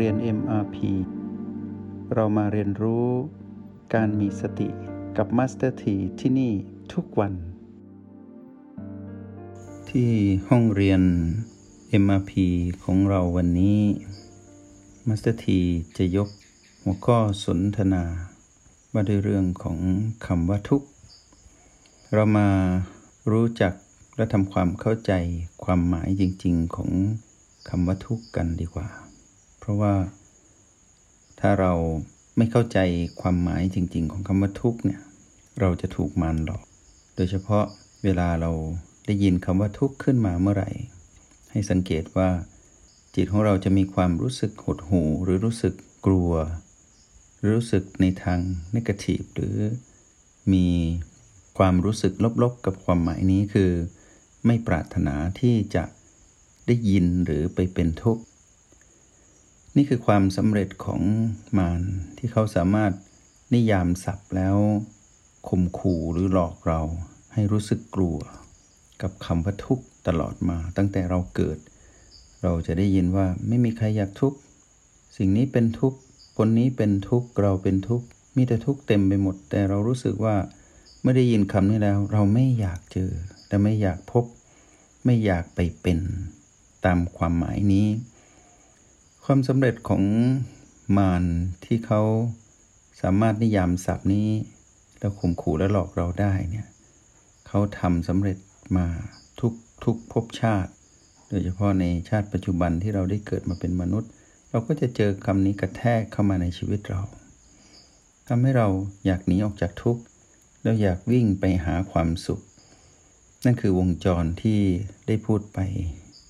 เรียน MRP เรามาเรียนรู้การมีสติกับ Master T ที่ที่นี่ทุกวัน ที่ห้องเรียน MRP ของเราวันนี้ Master T จะยกหัวข้อสนทนา ว่าด้วยเรื่องของคำว่าทุกข์ เรามารู้จักและทำความเข้าใจความหมายจริง ๆ ของคำว่าทุกข์กันดีกว่า เพราะว่าถ้าเราไม่เข้าใจความหมายจริง ๆ ของคำว่าทุกข์เนี่ยเราจะถูกมันหลอก โดยเฉพาะเวลาเราได้ยินคำว่าทุกข์ขึ้นมาเมื่อไหร่ ให้สังเกตว่า จิตของเราจะมีความรู้สึกหดหู่หรือรู้สึกกลัว รู้สึกในทางนิกทีฟหรือมีความรู้สึกลบๆ กับความหมายนี้คือ ไม่ปรารถนาที่จะได้ยินหรือไปเป็นทุกข์ นี่คือความสำเร็จของมารที่เขาสามารถนิยามศัพท์แล้วข่มขู่หรือหลอกเราให้รู้สึกกลัว กับคำว่าทุกข์ตลอดมา ตั้งแต่เราเกิด เราจะได้ยินว่าไม่มีใครอยากทุกข์สิ่งนี้เป็นทุกข์คนนี้เป็นทุกข์เราเป็นทุกข์มีแต่ทุกข์เต็มไปหมด แต่เรารู้สึกว่าไม่ได้ยินคำนี้แล้ว เราไม่อยากเจอแต่ไม่อยากพบ ไม่อยากไปเป็น ตามความหมายนี้ ความสำเร็จของมารที่เขาสามารถนิยามศัพท์นี้ แล้วข่มขู่และหลอกเราได้เนี่ยเขาทำสำเร็จมาทุกทุกภพชาติ โดยเฉพาะในชาติปัจจุบันที่เราได้เกิดมาเป็นมนุษย์ เราก็จะเจอคำนี้กระแทกเข้ามาในชีวิตเราทำให้เราอยากหนีออกจากทุกข์แล้วอยากวิ่งไปหาความสุข นั่นคือวงจรที่ได้พูดไป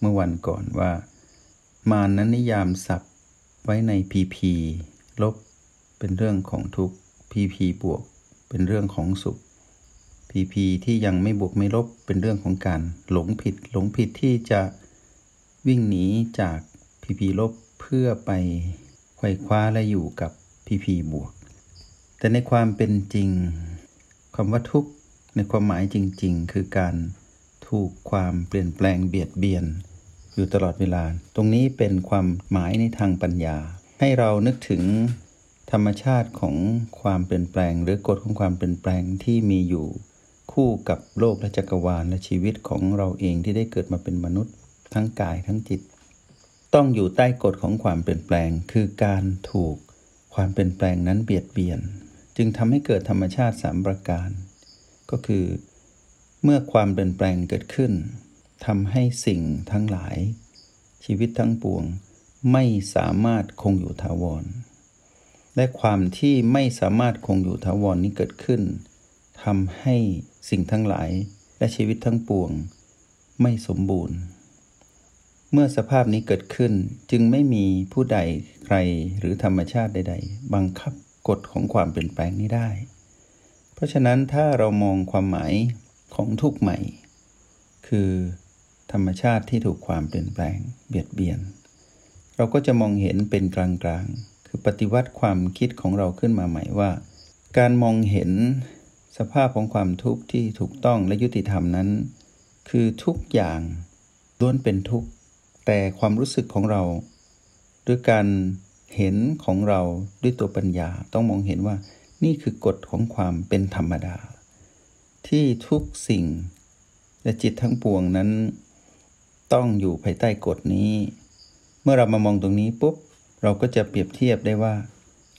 เมื่อวันก่อนว่า มานั้นนิยามศัพท์ไว้ใน PP ลบเป็นเรื่องของทุกข์ PP บวกเป็นเรื่องของสุข PP ที่ยังไม่บวกไม่ลบเป็นเรื่องของการหลงผิด หลงผิดที่จะวิ่งหนีจาก PP ลบเพื่อไปไขว่คว้าและอยู่กับ PP บวก แต่ในความเป็นจริงคำว่าทุกข์ในความหมายจริง ๆ คือการถูกความเปลี่ยนแปลงเบียดเบียน อยู่ตลอดเวลา ตรงนี้เป็นความหมายในทางปัญญา ให้เรานึกถึงธรรมชาติของความเปลี่ยนแปลง หรือกฎของความเปลี่ยนแปลงที่มีอยู่ คู่กับโลกและจักรวาลและชีวิตของเราเองที่ได้เกิดมาเป็นมนุษย์ ทั้งกายทั้งจิต ต้องอยู่ใต้กฎของความเปลี่ยนแปลง คือการถูกความเปลี่ยนแปลงนั้นเบียดเบียน จึงทำให้เกิดธรรมชาติสามประการ ก็คือ เมื่อความเปลี่ยนแปลงเกิดขึ้น ทำให้สิ่งทั้งหลาย ชีวิตทั้งปวง ไม่สามารถคงอยู่ถาวร และความที่ไม่สามารถคงอยู่ถาวรนนี้เกิดขึ้นทำให้สิ่งทั้งหลายและชีวิตทั้งปวง ไม่สมบูรณ์ เมื่อสภาพนี้เกิดขึ้นจึงไม่มีผู้ใดใครหรือธรรมชาติใด ๆ บังคับกฎของความเปลี่ยนแปลงนี้ได้ เพราะฉะนั้นถ้าเรามองความหมายของทุกใหม่ คือ ธรรมชาติที่ถูกความเปลี่ยนแปลง เบียดเบียน เราก็จะมองเห็นเป็นกลางๆ คือปฏิวัติความคิดของเราขึ้นมาใหม่ว่า การมองเห็นสภาพของความทุกข์ที่ถูกต้องและยุติธรรมนั้น คือทุกอย่างล้วนเป็นทุกข์ แต่ความรู้สึกของเราด้วยการเห็นของเราด้วยตัวปัญญาต้องมองเห็นว่านี่คือกฎของความเป็นธรรมดา ที่ทุกสิ่งและจิตทั้งปวงนั้น ต้องอยู่ภายใต้กฎนี้ เมื่อเรามามองตรงนี้ปุ๊บ เราก็จะเปรียบเทียบได้ว่า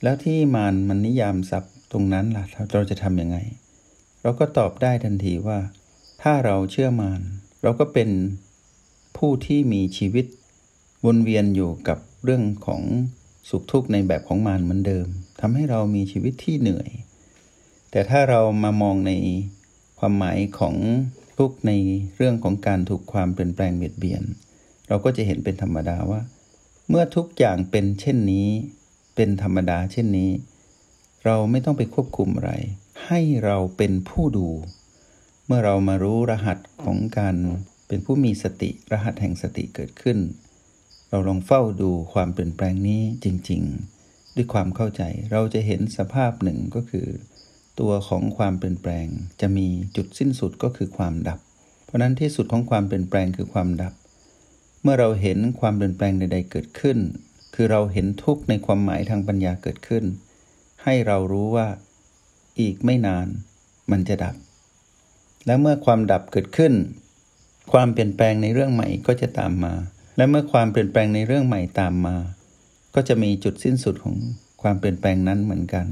แล้วที่มานมันนิยามศัพท์ตรงนั้นล่ะเราจะทำยังไง เราก็ตอบได้ทันทีว่า ถ้าเราเชื่อมาน เราก็เป็นผู้ที่มีชีวิตวนเวียนอยู่กับเรื่องของสุขทุกข์ในแบบของมารเหมือนเดิมทำให้เรามีชีวิตที่เหนื่อย แต่ถ้าเรามามองในความหมายของ ทุกในเรื่องของการถูกความเปลี่ยนแปลงเบียดเบียน เราก็จะเห็นเป็นธรรมดาว่า เมื่อทุกอย่างเป็นเช่นนี้ เป็นธรรมดาเช่นนี้ เราไม่ต้องไปควบคุมอะไร ให้เราเป็นผู้ดู เมื่อเรามารู้รหัสของการเป็นผู้มีสติรหัสแห่งสติเกิดขึ้น เราลองเฝ้าดูความเปลี่ยนแปลงนี้จริง ๆ ด้วยความเข้าใจเราจะเห็นสภาพหนึ่งก็คือ ตัวของความเปลี่ยนแปลง จะมีจุดสิ้นสุดก็คือความดับ เพราะนั้นที่สุดของความเปลี่ยนแปลงคือความดับ เมื่อเราเห็นความเปลี่ยนแปลงใด ๆ เกิดขึ้น คือเราเห็นทุกข์ในความหมายทางปัญญาเกิดขึ้น ให้เรารู้ว่าอีกไม่นานมันจะดับ แล้วเมื่อความดับเกิดขึ้น ความเปลี่ยนแปลงในเรื่องใหม่ก็จะตามมา และเมื่อความเปลี่ยนแปลงในเรื่องใหม่ตามมา ก็จะมีจุดสิ้นสุดของความเปลี่ยนแปลงนั้นเหมือนกัน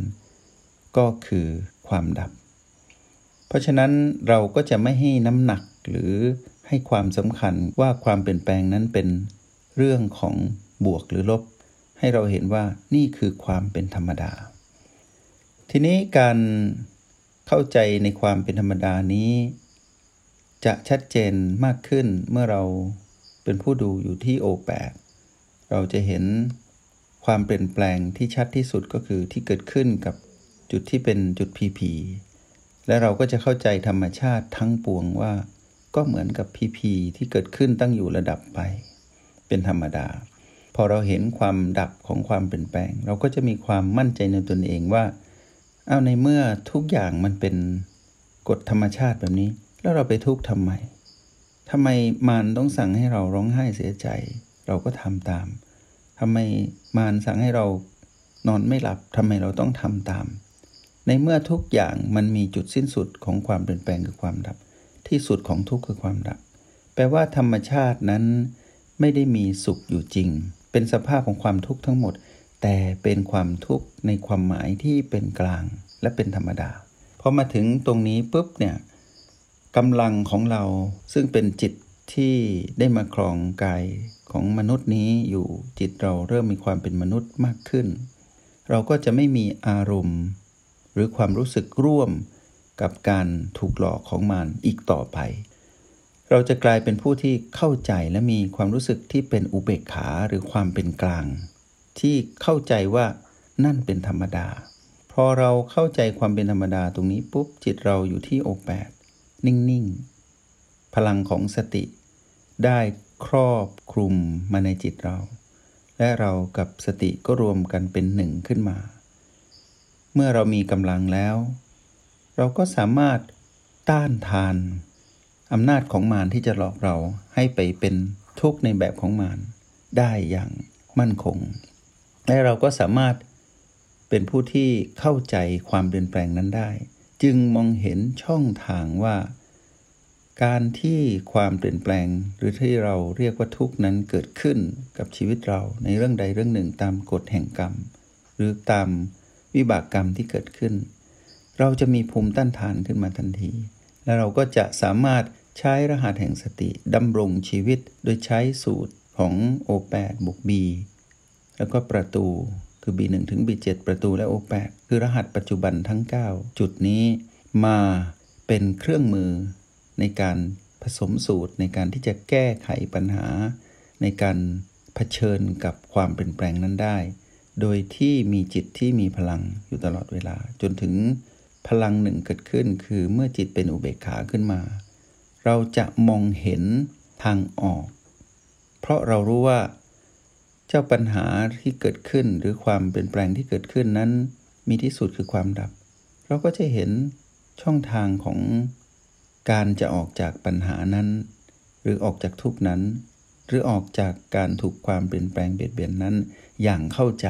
ก็คือความดับ เพราะฉะนั้นเราก็จะไม่ให้น้ำหนักหรือให้ความสำคัญว่าความเปลี่ยนแปลงนั้นเป็นเรื่องของบวกหรือลบ ให้เราเห็นว่านี่คือความเป็นธรรมดา ทีนี้การเข้าใจในความเป็นธรรมดานี้ จะชัดเจนมากขึ้นเมื่อเราเป็นผู้ดูอยู่ที่โอแปดเราจะเห็นความเปลี่ยนแปลงที่ชัดที่สุดก็คือที่เกิดขึ้นกับ จุดที่เป็นจุดพีพีและเราก็จะเข้าใจธรรมชาติทั้งปวงว่า ก็เหมือนกับพีพีที่เกิดขึ้นตั้งอยู่ระดับไป เป็นธรรมดา พอเราเห็นความดับของความเปลี่ยนแปลง เราก็จะมีความมั่นใจในตนเองว่าเอาในเมื่อทุกอย่างมันเป็นกฎธรรมชาติแบบนี้ แล้วเราไปทุกข์ทำไมทำไมมารต้องสั่งให้เราร้องไห้เสียใจ เราก็ทำตามทำไมมารสั่งให้เรานอนไม่หลับทำไมเราต้องทำตาม ในเมื่อทุกอย่างมันมีจุดสิ้นสุดของความเปลี่ยนแปลงคือความดับ ที่สุดของทุกข์คือความดับ แปลว่าธรรมชาตินั้น ไม่ได้มีสุขอยู่จริง เป็นสภาพของความทุกข์ทั้งหมด แต่เป็นความทุกข์ในความหมายที่เป็นกลางและเป็นธรรมดาพอมาถึงตรงนี้ปุ๊บเนี่ยกำลังของเราซึ่งเป็นจิตที่ได้มาครองกายของมนุษย์นี้อยู่จิตเราเริ่มมีความเป็นมนุษย์มากขึ้น เราก็จะไม่มีอารมณ์ หรือความรู้สึกร่วมกับการถูกหลอกของมันอีกต่อไป เราจะกลายเป็นผู้ที่เข้าใจและมีความรู้สึกที่เป็นอุเบกขาหรือความเป็นกลาง ที่เข้าใจว่านั่นเป็นธรรมดา พอเราเข้าใจความเป็นธรรมดาตรงนี้ปุ๊บจิตเราอยู่ที่โอแปดนิ่งๆ พลังของสติ ได้ครอบคลุมมาในจิตเรา และเรากับสติก็รวมกันเป็นหนึ่งขึ้นมา เมื่อเรามีกำลังแล้ว เราก็สามารถต้านทานอำนาจของมารที่จะหลอกเราให้ไปเป็นทุกข์ในแบบของมารได้อย่างมั่นคง และเราก็สามารถเป็นผู้ที่เข้าใจความเปลี่ยนแปลงนั้นได้ จึงมองเห็นช่องทางว่า การที่ความเปลี่ยนแปลง หรือที่เราเรียกว่าทุกข์นั้นเกิดขึ้นกับชีวิตเราในเรื่องใดเรื่องหนึ่งตามกฎแห่งกรรม หรือตาม วิบากกรรมที่เกิดขึ้น เราจะมีภูมิต้านทานขึ้นมาทันที และเราก็จะสามารถใช้รหัสแห่งสติดำรงชีวิตโดยใช้สูตรของ O8 บวก B แล้วก็ประตูคือ B1 ถึง B7 ประตูและ O8 คือรหัสปัจจุบันทั้ง 9 จุดนี้มาเป็นเครื่องมือในการผสมสูตรในการที่จะแก้ไขปัญหา ในการเผชิญกับความเปลี่ยนแปลงนั้นได้ โดยที่มีจิตที่มีพลังอยู่ตลอดเวลา จนถึงพลังหนึ่งเกิดขึ้น คือเมื่อจิตเป็นอุเบกขาขึ้นมา เราจะมองเห็นทางออก เพราะเรารู้ว่า เจ้าปัญหาที่เกิดขึ้นหรือความเปลี่ยนแปลงที่เกิดขึ้นนั้น มีที่สุดคือความดับ เราก็จะเห็นช่องทางของการจะออกจากปัญหานั้น หรือออกจากทุกนั้น หรือออกจากการถูกความเปลี่ยนแปลงเบียดเบียนนั้นอย่างเข้าใจ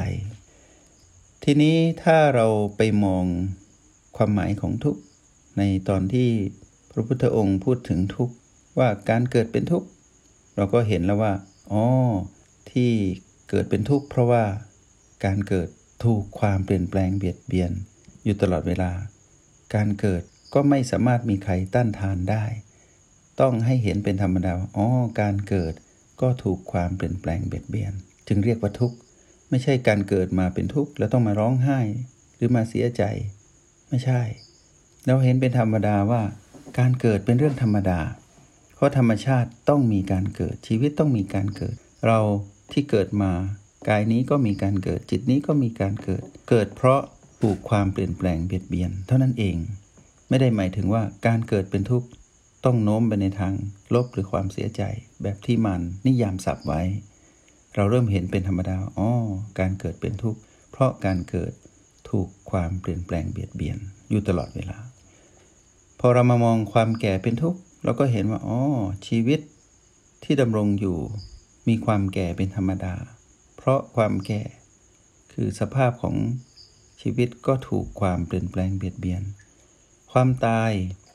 ทีนี้ถ้าเราไปมองความหมายของทุกข์ในตอนที่พระพุทธองค์พูดถึงทุกข์ว่าการเกิดเป็นทุกข์เราก็เห็นแล้วว่าอ๋อที่เกิดเป็นทุกข์เพราะว่าการเกิดถูกความเปลี่ยนแปลงเบียดเบียน อยู่ตลอดเวลา การเกิดก็ไม่สามารถมีใครต้านทานได้ ต้องให้เห็นเป็นธรรมดาอ๋อการเกิด ก็ถูกความเปลี่ยนแปลงเบียดเบียน จึงเรียกว่าทุกข์ ไม่ใช่การเกิดมาเป็นทุกข์แล้วต้องมาร้องไห้ หรือมาเสียใจ ไม่ใช่ เราเห็นเป็นธรรมดาว่าการเกิดเป็นเรื่องธรรมดา เพราะธรรมชาติต้องมีการเกิดชีวิตต้องมีการเกิด เราที่เกิดมากายนี้ก็มีการเกิดจิตนี้ก็มีการเกิด เกิดเพราะถูกความเปลี่ยนแปลงเบียดเบียน เท่านั้นเอง ไม่ได้หมายถึงว่าการเกิดเป็นทุกข์ ต้องโน้มไปในทางลบหรือความเสียใจ แบบที่มันนิยามศัพท์ไว้ เราเริ่มเห็นเป็นธรรมดาอ๋อการเกิดเป็นทุกข์เพราะการเกิดถูกความเปลี่ยนแปลงเบียดเบียนอยู่ตลอดเวลา พอเรามามองความแก่เป็นทุกข์เราก็เห็นว่าอ๋อชีวิตที่ดำรงอยู่มีความแก่เป็นธรรมดา เพราะความแก่คือสภาพของชีวิตก็ถูกความเปลี่ยนแปลงเบียดเบียน ความตาย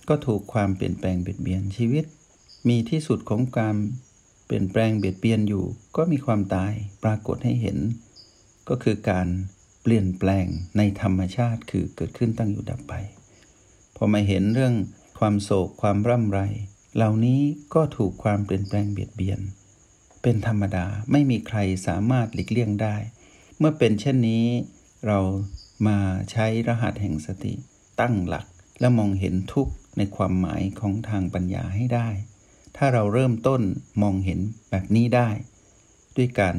ก็ถูกความเปลี่ยนแปลงเบียดเบียนชีวิต มีที่สุดของการเปลี่ยนแปลงเบียดเบียนอยู่ ก็มีความตายปรากฏให้เห็น ก็คือการเปลี่ยนแปลงในธรรมชาติคือเกิดขึ้นตั้งอยู่ดับไป พอมาเห็นเรื่องความโศกความร่ำไร เหล่านี้ก็ถูกความเปลี่ยนแปลงเบียดเบียน เป็นธรรมดาไม่มีใครสามารถหลีกเลี่ยงได้ เมื่อเป็นเช่นนี้ เรามาใช้รหัสแห่งสติ ตั้งหลักและมองเห็นทุกข์ ในความหมายของทางปัญญาให้ได้ ถ้าเราเริ่มต้นมองเห็นแบบนี้ได้ ด้วยการ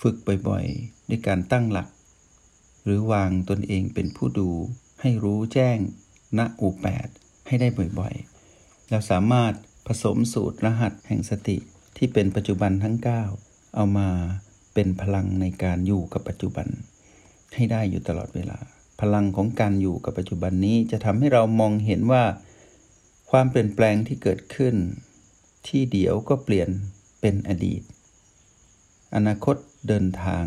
ฝึกบ่อยๆ ด้วยการตั้งหลัก หรือวางตนเองเป็นผู้ดู ให้รู้แจ้งณอุแปดให้ได้บ่อยๆ เราสามารถผสมสูตรรหัสแห่งสติที่เป็นปัจจุบันทั้ง 9 เอามาเป็นพลังในการอยู่กับปัจจุบัน ให้ได้อยู่ตลอดเวลา พลังของการอยู่กับปัจจุบันนี้จะทำให้เรามองเห็นว่า ความเปลี่ยนแปลงที่เกิดขึ้น ที่เดี๋ยวก็เปลี่ยนเป็นอดีต อนาคตเดินทาง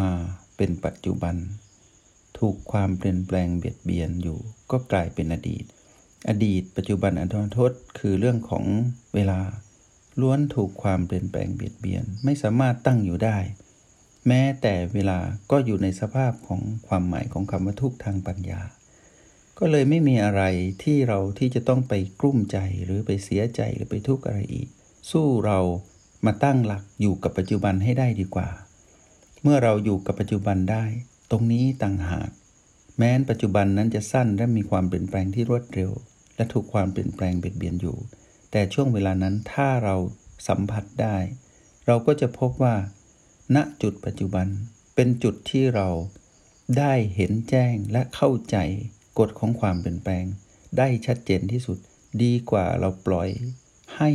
มาเป็นปัจจุบัน ถูกความเปลี่ยนแปลงเบียดเบียนอยู่ก็กลายเป็นอดีต อดีต ปัจจุบันอนาคตคือเรื่องของเวลา ล้วนถูกความเปลี่ยนแปลงเบียดเบียนไม่สามารถตั้งอยู่ได้ แม้แต่เวลาก็อยู่ในสภาพของความหมายของคำว่าทุกทางปัญญา ก็เลยไม่มีอะไรที่เราที่จะต้องไปกลุ้มใจหรือไปเสียใจหรือไปทุกข์อะไรอีก สู้เรามาตั้งหลักอยู่กับปัจจุบันให้ได้ดีกว่า เมื่อเราอยู่กับปัจจุบันได้ ตรงนี้ต่างหาก แม้นปัจจุบันนั้นจะสั้นและมีความเปลี่ยนแปลงที่รวดเร็ว และถูกความเปลี่ยนแปลงเบียดเบียนอยู่ แต่ช่วงเวลานั้นถ้าเราสัมผัสได้ เราก็จะพบว่า ณจุดปัจจุบันเป็นจุดที่เราได้เห็นแจ้งและเข้าใจ กฎของความเปลี่ยนแปลง ได้ชัดเจนที่สุดดีกว่าเราปล่อยให้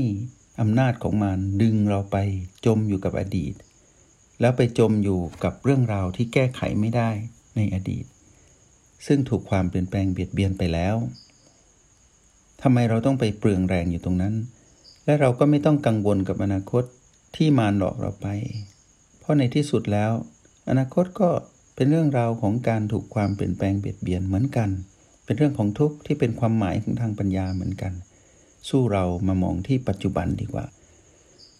อำนาจของมันดึงเราไปจมอยู่กับอดีต แล้วไปจมอยู่กับเรื่องราวที่แก้ไขไม่ได้ในอดีต ซึ่งถูกความเปลี่ยนแปลงเบียดเบียนไปแล้วทำไมเราต้องไปเปลืองแรงอยู่ตรงนั้น และเราก็ไม่ต้องกังวลกับอนาคตที่มารหลอกเราไป เพราะในที่สุดแล้ว อนาคตก็ เป็นเรื่องราวของการถูกความเปลี่ยนแปลงเบียดเบียนเหมือนกัน เป็นเรื่องของทุกข์ที่เป็นความหมายของทางปัญญาเหมือนกัน สู้เรามามองที่ปัจจุบันดีกว่า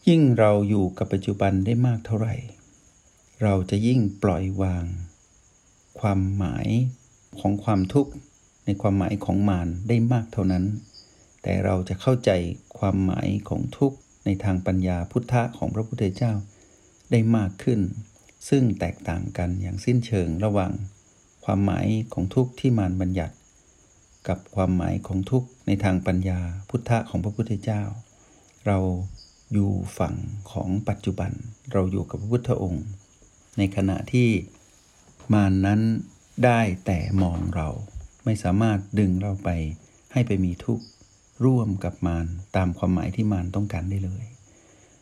ยิ่งเราอยู่กับปัจจุบันได้มากเท่าไหร่ เราจะยิ่งปล่อยวาง ความหมายของความทุกข์ในความหมายของมารได้มากเท่านั้น แต่เราจะเข้าใจความหมายของทุกข์ในทางปัญญาพุทธะของพระพุทธเจ้าได้มากขึ้น ซึ่งแตกต่างกันอย่างสิ้นเชิงระหว่าง ความหมายของทุกข์ที่มารบัญญัติ กับความหมายของทุกข์ในทางปัญญาพุทธะของพระพุทธเจ้า เราอยู่ฝั่งของปัจจุบัน เราอยู่กับพระพุทธองค์ ในขณะที่มารนนั้นได้แต่มองเราไม่สามารถดึงเราไปให้ไปมีทุกข์ร่วมกับมารตามความหมายที่มารต้องการได้เลย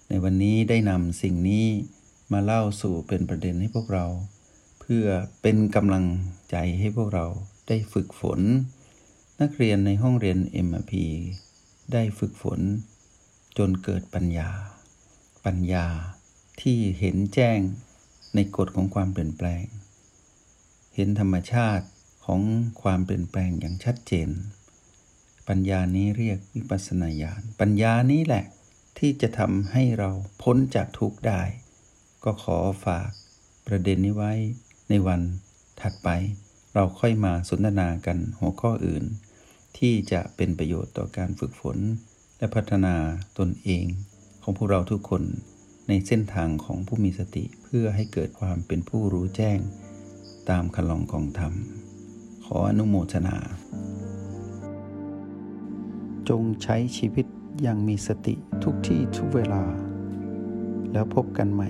ในวันนี้ได้นำสิ่งนี้ มาเล่าสู่เป็นประเด็นให้พวกเรา เพื่อเป็นกำลังใจให้พวกเราได้ฝึกฝน นักเรียนในห้องเรียน MRP ได้ฝึกฝน จนเกิดปัญญา ปัญญาที่เห็นแจ้งในกฎของความเปลี่ยนแปลง เห็นธรรมชาติของความเปลี่ยนแปลงอย่างชัดเจน ปัญญานี้เรียกวิปัสสนาญาณ ปัญญานี้แหละที่จะทำให้เราพ้นจากทุกข์ได้ ก็ขอฝากประเด็นนี้ไว้ในวันถัดไป เราค่อยมาสนทนากันหัวข้ออื่น ที่จะเป็นประโยชน์ต่อการฝึกฝน และพัฒนาตนเอง ของพวกเราทุกคนในเส้นทางของผู้มีสติเพื่อให้เกิดความเป็นผู้รู้แจ้ง ตามคลองของธรรม ขออนุโมทนา จงใช้ชีวิตอย่างมีสติทุกที่ทุกเวลา แล้วพบกันใหม่